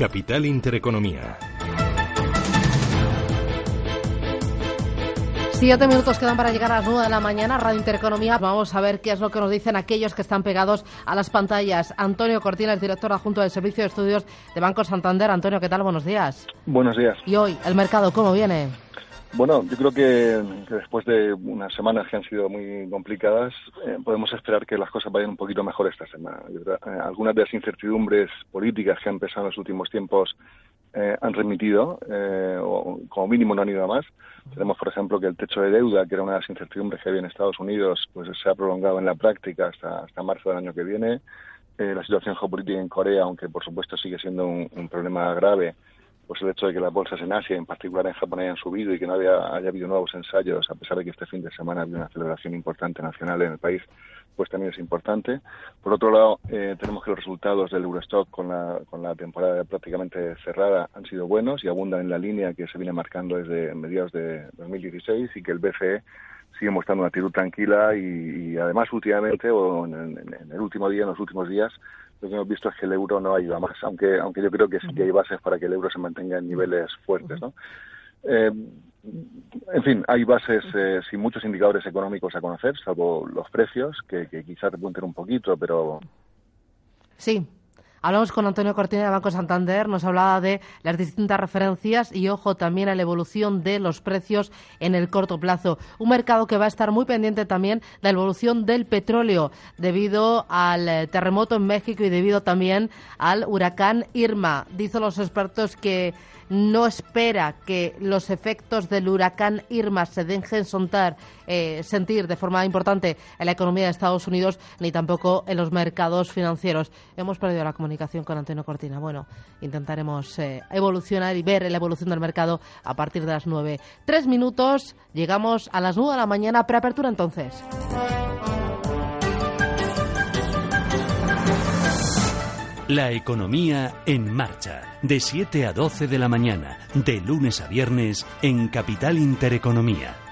Capital Intereconomía. Siete minutos quedan para llegar a las nueve de la mañana. Radio Intereconomía. Vamos a ver qué es lo que nos dicen aquellos que están pegados a las pantallas. Antonio Cortina director adjunto del Servicio de Estudios de Banco Santander. Antonio, ¿qué tal? Buenos días. Buenos días. ¿Y hoy el mercado cómo viene? Bueno, yo creo que, después de unas semanas que han sido muy complicadas, eh, podemos esperar que las cosas vayan un poquito mejor esta semana. Eh, algunas de las incertidumbres políticas que han empezado en los últimos tiempos eh, han remitido, o como mínimo no han ido a más. Tenemos, por ejemplo, que el techo de deuda, que era una de las incertidumbres que había en Estados Unidos, pues se ha prolongado en la práctica hasta, marzo del año que viene. Eh, la situación geopolítica en Corea, aunque por supuesto sigue siendo un, problema grave, pues el hecho de que las bolsas en Asia, en particular en Japón, hayan subido y que no haya, haya habido nuevos ensayos, a pesar de que este fin de semana había una celebración importante nacional en el país, pues también es importante. Por otro lado, eh, tenemos que los resultados del Eurostock con la, con la temporada prácticamente cerrada han sido buenos y abundan en la línea que se viene marcando desde mediados de 2016 y que el BCE sigue mostrando una actitud tranquila y, además últimamente o en, el último día, en los últimos días, lo que hemos visto es que el euro no ha ido a más, aunque, aunque yo creo que sí que hay bases para que el euro se mantenga en niveles fuertes, ¿no? Eh, en fin, hay bases eh, sin muchos indicadores económicos a conocer, salvo los precios, que, que quizás repunten un poquito, pero... Sí, Hablamos con Antonio Cortina de Banco Santander, nos hablaba de las distintas referencias y ojo también a la evolución de los precios en el corto plazo. Un mercado que va a estar muy pendiente también de la evolución del petróleo debido al eh, terremoto en México y debido también al huracán Irma. Dicen los expertos que no espera que los efectos del huracán Irma se dejen sontar, eh, sentir de forma importante en la economía de Estados Unidos ni tampoco en los mercados financieros. Hemos perdido la comunicación con Antonio Cortina. Bueno, intentaremos eh, evolucionar y ver la evolución del mercado a partir de las nueve. Tres minutos, llegamos a las nueve de la mañana, preapertura entonces. La economía en marcha, de 7 a 12 de la mañana, de lunes a viernes en Capital Intereconomía.